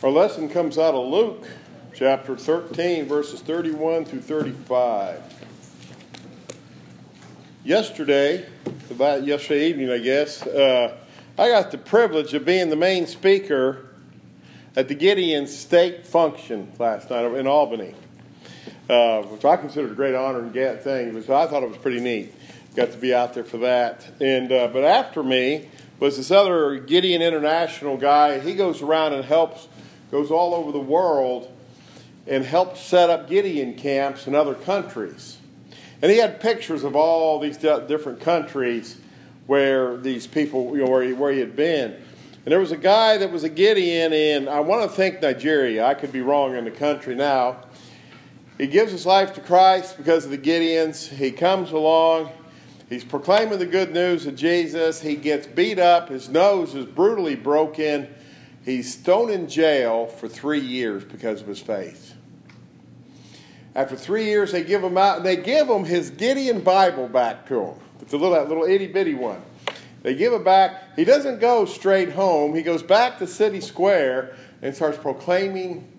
Our lesson comes out of Luke chapter 13, verses 31 through 35. Yesterday, about yesterday evening, I guess, uh, I got the privilege of being the main speaker at the Gideon State Function last night in Albany, uh, which I considered a great honor and thing. So I thought it was pretty neat. Got to be out there for that. And uh, but after me was this other Gideon International guy. He goes around and helps, goes all over the world, and helps set up Gideon camps in other countries. And he had pictures of all these different countries where these people, you know, where he, where he had been. And there was a guy that was a Gideon in, I want to think Nigeria. I could be wrong in the country now. He gives his life to Christ because of the Gideons. He comes along He's proclaiming the good news of Jesus. He gets beat up. His nose is brutally broken. He's thrown in jail for three years because of his faith. After three years, they give him out. They give him his Gideon Bible back to him. It's a little that little itty bitty one. They give it back. He doesn't go straight home. He goes back to City Square and starts proclaiming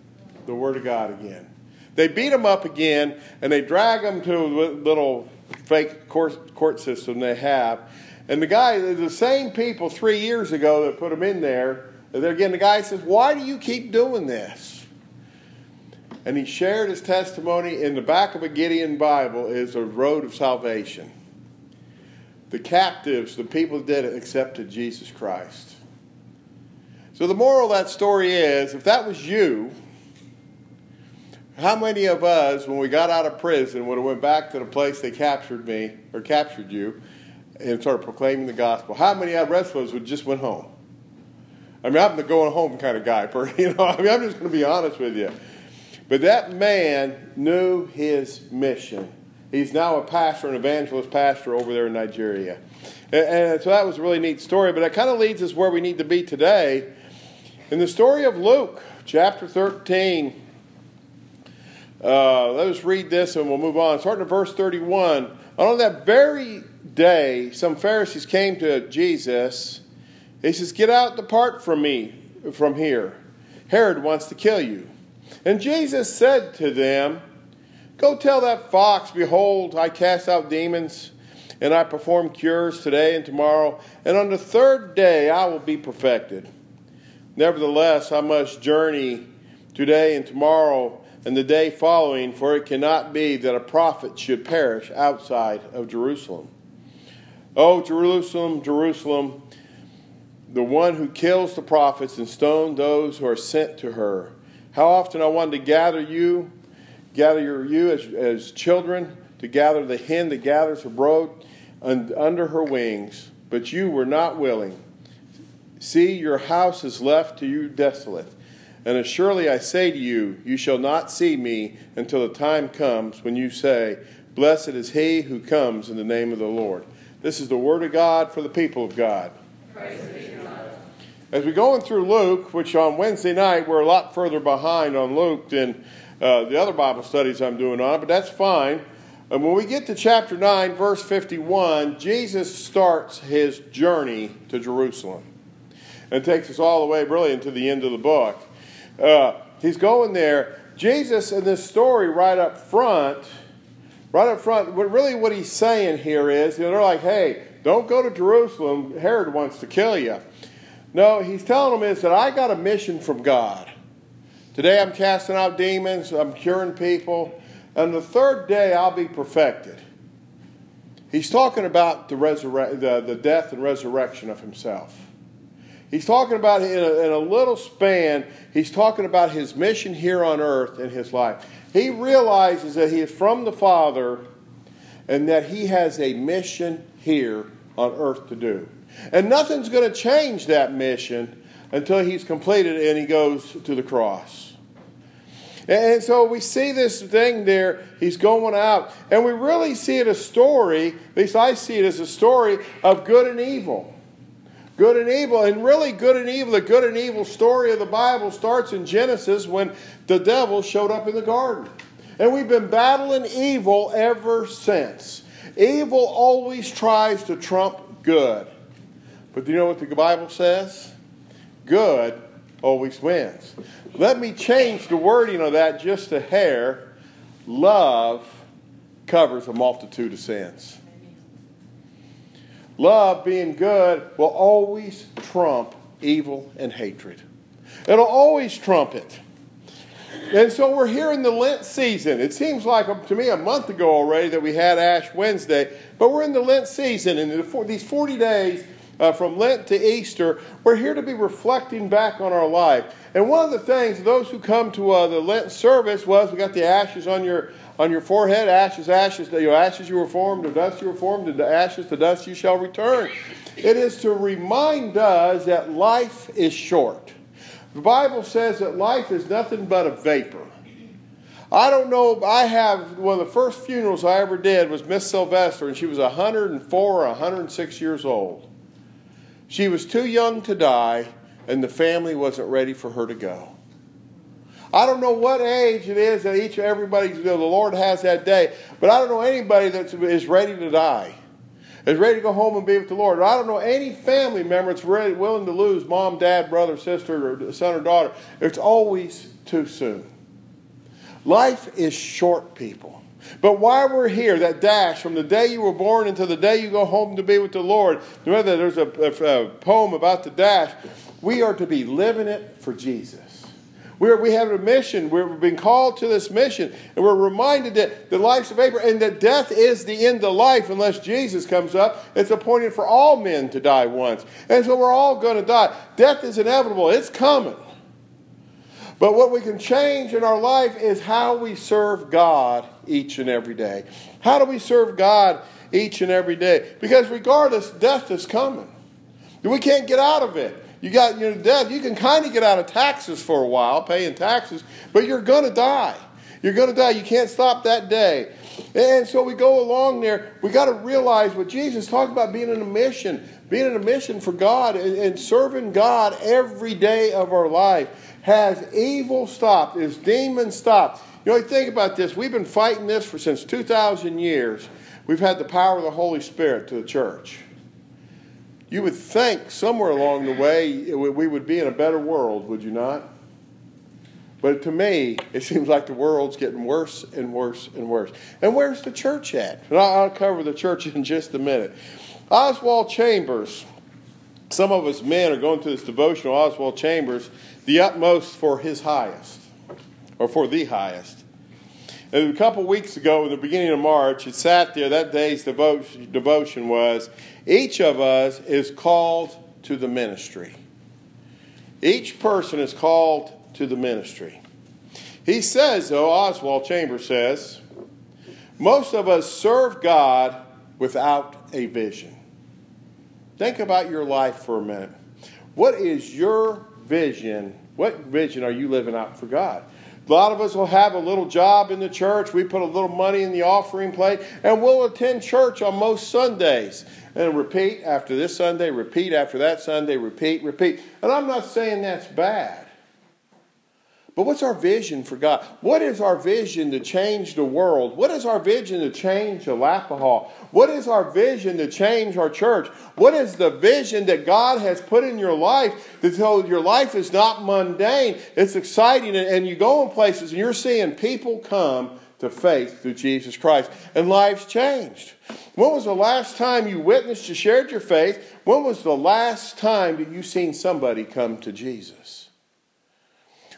the Word of God again. They beat him up again and they drag him to a little fake court, court system they have. And the guy, the same people three years ago that put him in there, again, the guy says, Why do you keep doing this? And he shared his testimony. In the back of a Gideon Bible is a road of salvation. The captives, the people that did it, accepted Jesus Christ. So the moral of that story is if that was you, how many of us, when we got out of prison, would have went back to the place they captured me or captured you and started proclaiming the gospel? How many of us would just went home? I mean, I'm the going home kind of guy, you know. I mean, I'm just going to be honest with you. But that man knew his mission. He's now a pastor, an evangelist pastor over there in Nigeria. And, and so that was a really neat story. But that kind of leads us where we need to be today. In the story of Luke, chapter 13, uh, let us read this and we'll move on. Starting at verse 31. On that very day, some Pharisees came to Jesus. He says, Get out, depart from me, from here. Herod wants to kill you. And Jesus said to them, Go tell that fox, Behold, I cast out demons, and I perform cures today and tomorrow, and on the third day I will be perfected. Nevertheless, I must journey today and tomorrow and the day following, for it cannot be that a prophet should perish outside of Jerusalem. O Jerusalem, Jerusalem, the one who kills the prophets and stones those who are sent to her. How often I wanted to gather you, gather you as, as children, to gather the hen that gathers her brood under her wings, but you were not willing. See, your house is left to you desolate. And as surely I say to you, you shall not see me until the time comes when you say, Blessed is he who comes in the name of the Lord. This is the word of God for the people of God. As we go in through Luke, which on Wednesday night we're a lot further behind on Luke than uh, the other Bible studies I'm doing on, it, but that's fine. And when we get to chapter 9, verse 51, Jesus starts his journey to Jerusalem and takes us all the way really into the end of the book. Uh, he's going there. Jesus, in this story, right up front, right up front, what really what he's saying here is, you know, they're like, hey, don't go to Jerusalem. Herod wants to kill you. No, he's telling them is that I got a mission from God. Today I'm casting out demons, I'm curing people, and the third day I'll be perfected. He's talking about the, resurre- the, the death and resurrection of himself. He's talking about in a, in a little span, he's talking about his mission here on earth in his life. He realizes that he is from the Father and that he has a mission here on earth to do. And nothing's going to change that mission until he's completed and he goes to the cross. And so we see this thing there. He's going out. And we really see it as a story, at least I see it as a story of good and evil good and evil. And really, good and evil, the good and evil story of the Bible starts in Genesis when the devil showed up in the garden. And we've been battling evil ever since. Evil always tries to trump good. But do you know what the Bible says? Good always wins. Let me change the wording of that just a hair. Love covers a multitude of sins. Love, being good, will always trump evil and hatred. It'll always trump it. And so we're here in the Lent season. It seems like um, to me a month ago already that we had Ash Wednesday, but we're in the Lent season, and these 40 days uh, from Lent to Easter, we're here to be reflecting back on our life. And one of the things, those who come to uh, the Lent service, was we got the ashes on your on your forehead, ashes, ashes, you know, ashes you were formed, to dust you were formed, to ashes, to dust you shall return. It is to remind us that life is short. The Bible says that life is nothing but a vapor. I don't know. I have one of the first funerals I ever did was Miss Sylvester, and she was 104 or 106 years old. She was too young to die, and the family wasn't ready for her to go. I don't know what age it is that each everybody you know, the Lord has that day, but I don't know anybody that is ready to die is ready to go home and be with the Lord. I don't know any family member that's ready, willing to lose mom, dad, brother, sister, or son or daughter. It's always too soon. Life is short, people. But while we're here, that dash from the day you were born until the day you go home to be with the Lord, whether there's a, a, a poem about the dash, we are to be living it for Jesus. We're, we have a mission. We've been called to this mission. And we're reminded that the life's of Abraham and that death is the end of life unless Jesus comes up. It's appointed for all men to die once. And so we're all going to die. Death is inevitable, it's coming. But what we can change in our life is how we serve God each and every day. How do we serve God each and every day? Because regardless, death is coming. We can't get out of it. You got your death. You can kind of get out of taxes for a while, paying taxes, but you're going to die. You're going to die. You can't stop that day. And so we go along there. We got to realize what Jesus talked about being in a mission, being in a mission for God and, and serving God every day of our life. Has evil stopped? Is demons stopped? You know, think about this. We've been fighting this for since 2,000 years. We've had the power of the Holy Spirit to the church. You would think somewhere along the way we would be in a better world, would you not? But to me, it seems like the world's getting worse and worse and worse. And where's the church at? And I'll cover the church in just a minute. Oswald Chambers, some of us men are going through this devotional. Oswald Chambers, the utmost for his highest, or for the highest. A couple weeks ago, in the beginning of March, it sat there. That day's devotion was each of us is called to the ministry. Each person is called to the ministry. He says, though, Oswald Chambers says, most of us serve God without a vision. Think about your life for a minute. What is your vision? What vision are you living out for God? A lot of us will have a little job in the church. We put a little money in the offering plate, and we'll attend church on most Sundays and repeat after this Sunday, repeat after that Sunday, repeat, repeat. And I'm not saying that's bad. But what's our vision for God? What is our vision to change the world? What is our vision to change Alapaha? What is our vision to change our church? What is the vision that God has put in your life that so your life is not mundane? It's exciting, and you go in places and you're seeing people come to faith through Jesus Christ, and lives changed. When was the last time you witnessed, you shared your faith? When was the last time that you seen somebody come to Jesus?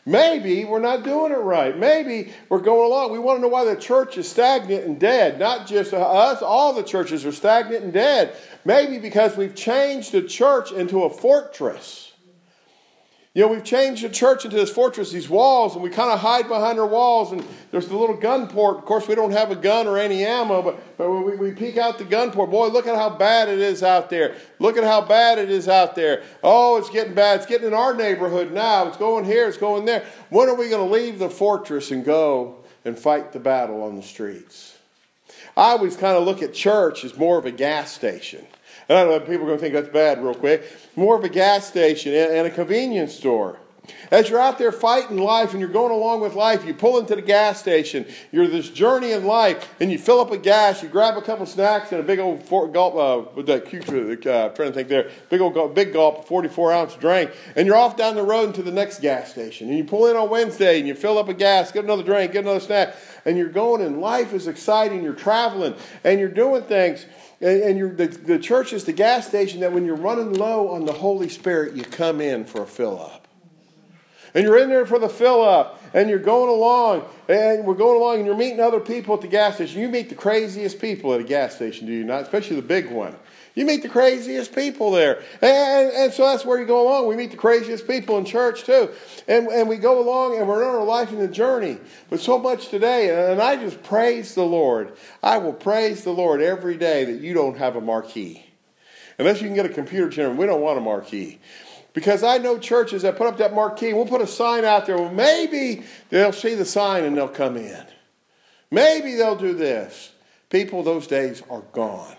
Maybe we're not doing it right. Maybe we're going along. We want to know why the church is stagnant and dead. Not just us, all the churches are stagnant and dead. Maybe because we've changed the church into a fortress. You know, we've changed the church into this fortress, these walls, and we kind of hide behind our walls. And there's the little gun port. Of course, we don't have a gun or any ammo, but, but we, we peek out the gun port. Boy, look at how bad it is out there. Look at how bad it is out there. Oh, it's getting bad. It's getting in our neighborhood now. It's going here, it's going there. When are we going to leave the fortress and go and fight the battle on the streets? I always kind of look at church as more of a gas station. And I don't know, people are going to think that's bad real quick. More of a gas station and a convenience store. As you're out there fighting life and you're going along with life, you pull into the gas station. You're this journey in life, and you fill up a gas. You grab a couple snacks and a big old four, gulp. Uh, with that cute, uh, trying to think there, big old gulp, big gulp, 44 ounce drink, and you're off down the road into the next gas station. And you pull in on Wednesday and you fill up a gas, get another drink, get another snack, and you're going. And life is exciting. You're traveling and you're doing things. And, the, the church is the gas station that when you're running low on the Holy Spirit, you come in for a fill up and you're in there for the fill up, and you're going along, and we're going along, and you're meeting other people at the gas station. You meet the craziest people at a gas station, do you not? Especially the big one. You meet the craziest people there. And, and so that's where you go along. We meet the craziest people in church too. And, and we go along and we're on our life in the journey. But so much today, and I just praise the Lord. I will praise the Lord every day that you don't have a marquee. Unless you can get a computer generator, we don't want a marquee. Because I know churches that put up that marquee, we'll put a sign out there. Well, maybe they'll see the sign and they'll come in. Maybe they'll do this. People, those days are gone.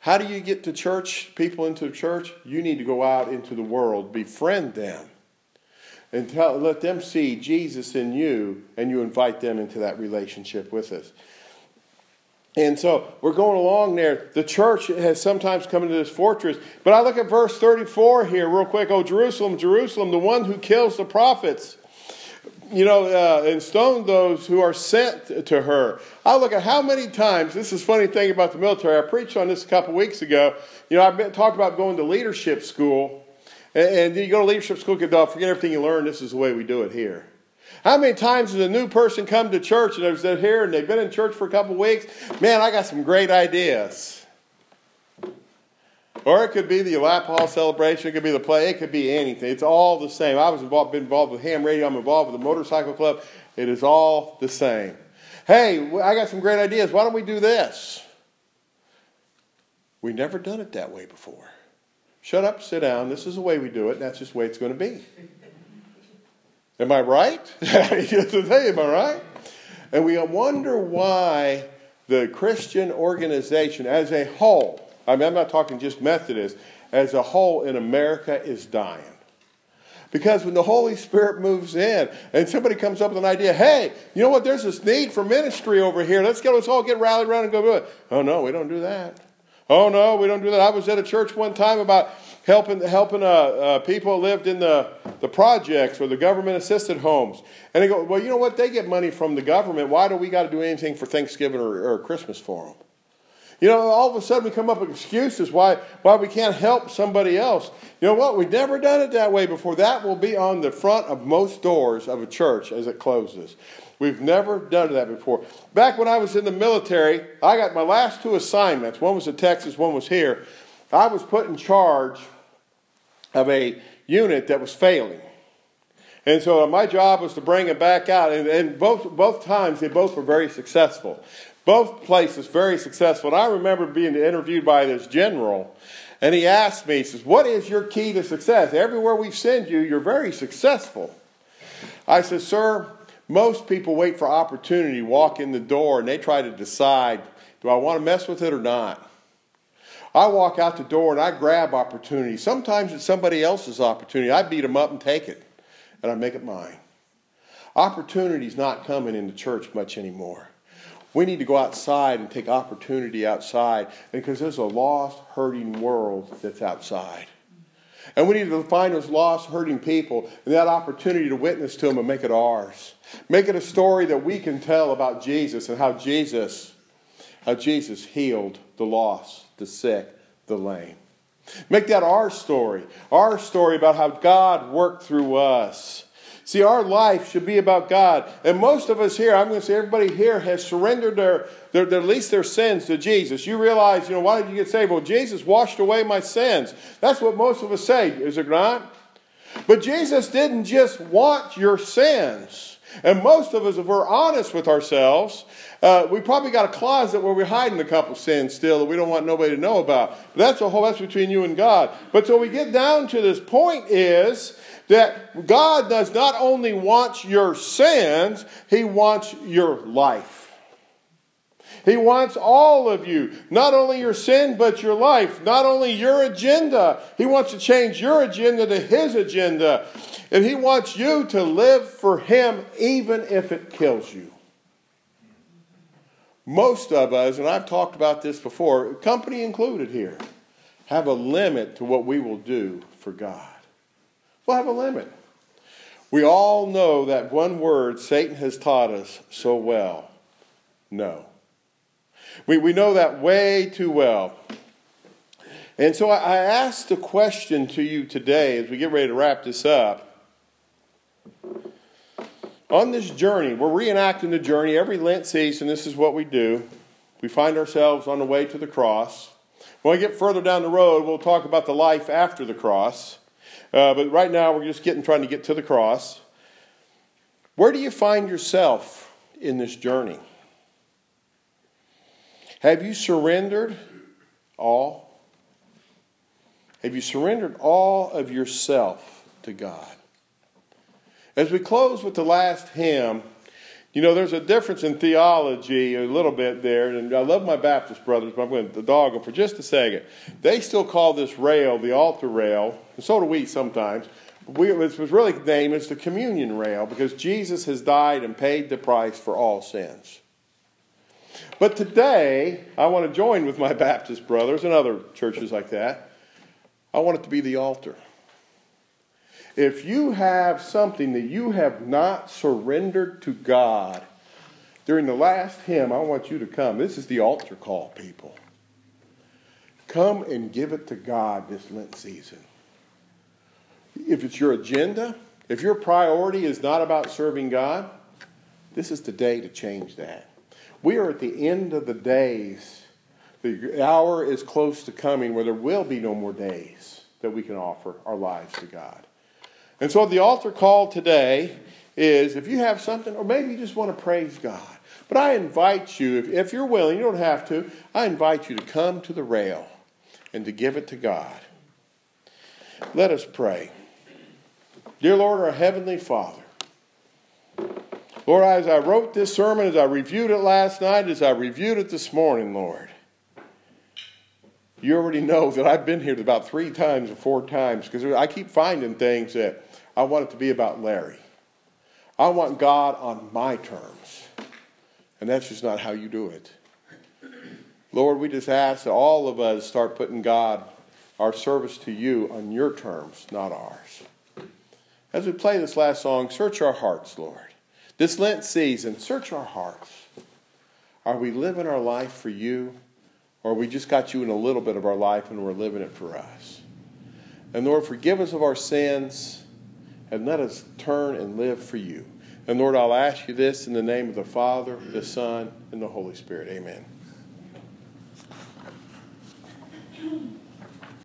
How do you get to church, people into church? You need to go out into the world, befriend them, and tell, let them see Jesus in you, and you invite them into that relationship with us. And so we're going along there. The church has sometimes come into this fortress. But I look at verse 34 here, real quick. Oh, Jerusalem, Jerusalem, the one who kills the prophets, you know, uh, and stone those who are sent to her. I look at how many times, this is funny thing about the military. I preached on this a couple weeks ago. You know, I've been, talked about going to leadership school. And, and you go to leadership school, forget everything you learned. This is the way we do it here. How many times has a new person come to church and they're here and they've been in church for a couple weeks? Man, I got some great ideas. Or it could be the lap hall celebration, it could be the play, it could be anything. It's all the same. I was involved, been involved with ham radio, I'm involved with the motorcycle club. It is all the same. Hey, I got some great ideas. Why don't we do this? We've never done it that way before. Shut up, sit down. This is the way we do it, that's just the way it's going to be. Am I right? Am I right? And we wonder why the Christian organization as a whole, I mean, I'm not talking just Methodist, as a whole in America is dying. Because when the Holy Spirit moves in and somebody comes up with an idea, hey, you know what, there's this need for ministry over here. Let's get let's all get rallied around and go do it. Oh no, we don't do that. Oh no, we don't do that. I was at a church one time about helping helping uh, uh, people lived in the, the projects or the government assisted homes. And they go, well, you know what? They get money from the government. Why do we got to do anything for Thanksgiving or, or Christmas for them? You know, all of a sudden we come up with excuses why, why we can't help somebody else. You know what? We've never done it that way before. That will be on the front of most doors of a church as it closes. We've never done that before. Back when I was in the military, I got my last two assignments. One was in Texas, one was here. I was put in charge of a unit that was failing. And so my job was to bring it back out. And, and both, both times, they both were very successful. Both places very successful. And I remember being interviewed by this general, and he asked me, he says, What is your key to success? Everywhere we send you, you're very successful. I said, Sir, most people wait for opportunity, walk in the door, and they try to decide, do I want to mess with it or not? I walk out the door and I grab opportunity. Sometimes it's somebody else's opportunity. I beat them up and take it, and I make it mine. Opportunity's not coming into church much anymore. We need to go outside and take opportunity outside because there's a lost, hurting world that's outside. And we need to find those lost, hurting people and that opportunity to witness to them and make it ours. Make it a story that we can tell about Jesus and how Jesus, how Jesus healed the lost the sick, the lame. Make that our story, our story about how God worked through us. See, our life should be about God. And most of us here, I'm going to say everybody here has surrendered their, their, their, at least their sins to Jesus. You realize, you know, why did you get saved? Well, Jesus washed away my sins. That's what most of us say, is it not? But Jesus didn't just want your sins. And most of us, if we're honest with ourselves, uh, we probably got a closet where we're hiding a couple sins still that we don't want nobody to know about. But that's a whole that's between you and God. But so we get down to this point is that God does not only want your sins, He wants your life. He wants all of you, not only your sin, but your life, not only your agenda. He wants to change your agenda to His agenda. And He wants you to live for Him even if it kills you. Most of us, and I've talked about this before, company included here, have a limit to what we will do for God. We'll have a limit. We all know that one word Satan has taught us so well no. We, we know that way too well. And so I, I asked a question to you today as we get ready to wrap this up. On this journey, we're reenacting the journey every Lent season. This is what we do. We find ourselves on the way to the cross. When we get further down the road, we'll talk about the life after the cross. Uh, but right now, we're just getting trying to get to the cross. Where do you find yourself in this journey? Have you surrendered all? Have you surrendered all of yourself to God? As we close with the last hymn, you know, there's a difference in theology a little bit there, and I love my Baptist brothers, but I'm going to dog them for just a second. They still call this rail the altar rail, and so do we sometimes. We, it was really named as the communion rail because Jesus has died and paid the price for all sins. But today, I want to join with my Baptist brothers and other churches like that. I want it to be the altar. If you have something that you have not surrendered to God during the last hymn, I want you to come. This is the altar call, people. Come and give it to God this Lent season. If it's your agenda, if your priority is not about serving God, this is the day to change that. We are at the end of the days. The hour is close to coming where there will be no more days that we can offer our lives to God. And so the altar call today is if you have something, or maybe you just want to praise God. But I invite you, if, if you're willing, you don't have to, I invite you to come to the rail and to give it to God. Let us pray. Dear Lord, our Heavenly Father, Lord, as I wrote this sermon, as I reviewed it last night, as I reviewed it this morning, Lord, you already know that I've been here about three times or four times because I keep finding things that I want it to be about Larry. I want God on my terms. And that's just not how you do it. Lord, we just ask that all of us start putting God, our service to you, on your terms, not ours. As we play this last song, search our hearts, Lord. This Lent season, search our hearts. Are we living our life for you? Or we just got you in a little bit of our life and we're living it for us? And Lord, forgive us of our sins and let us turn and live for you. And Lord, I'll ask you this in the name of the Father, the Son, and the Holy Spirit. Amen.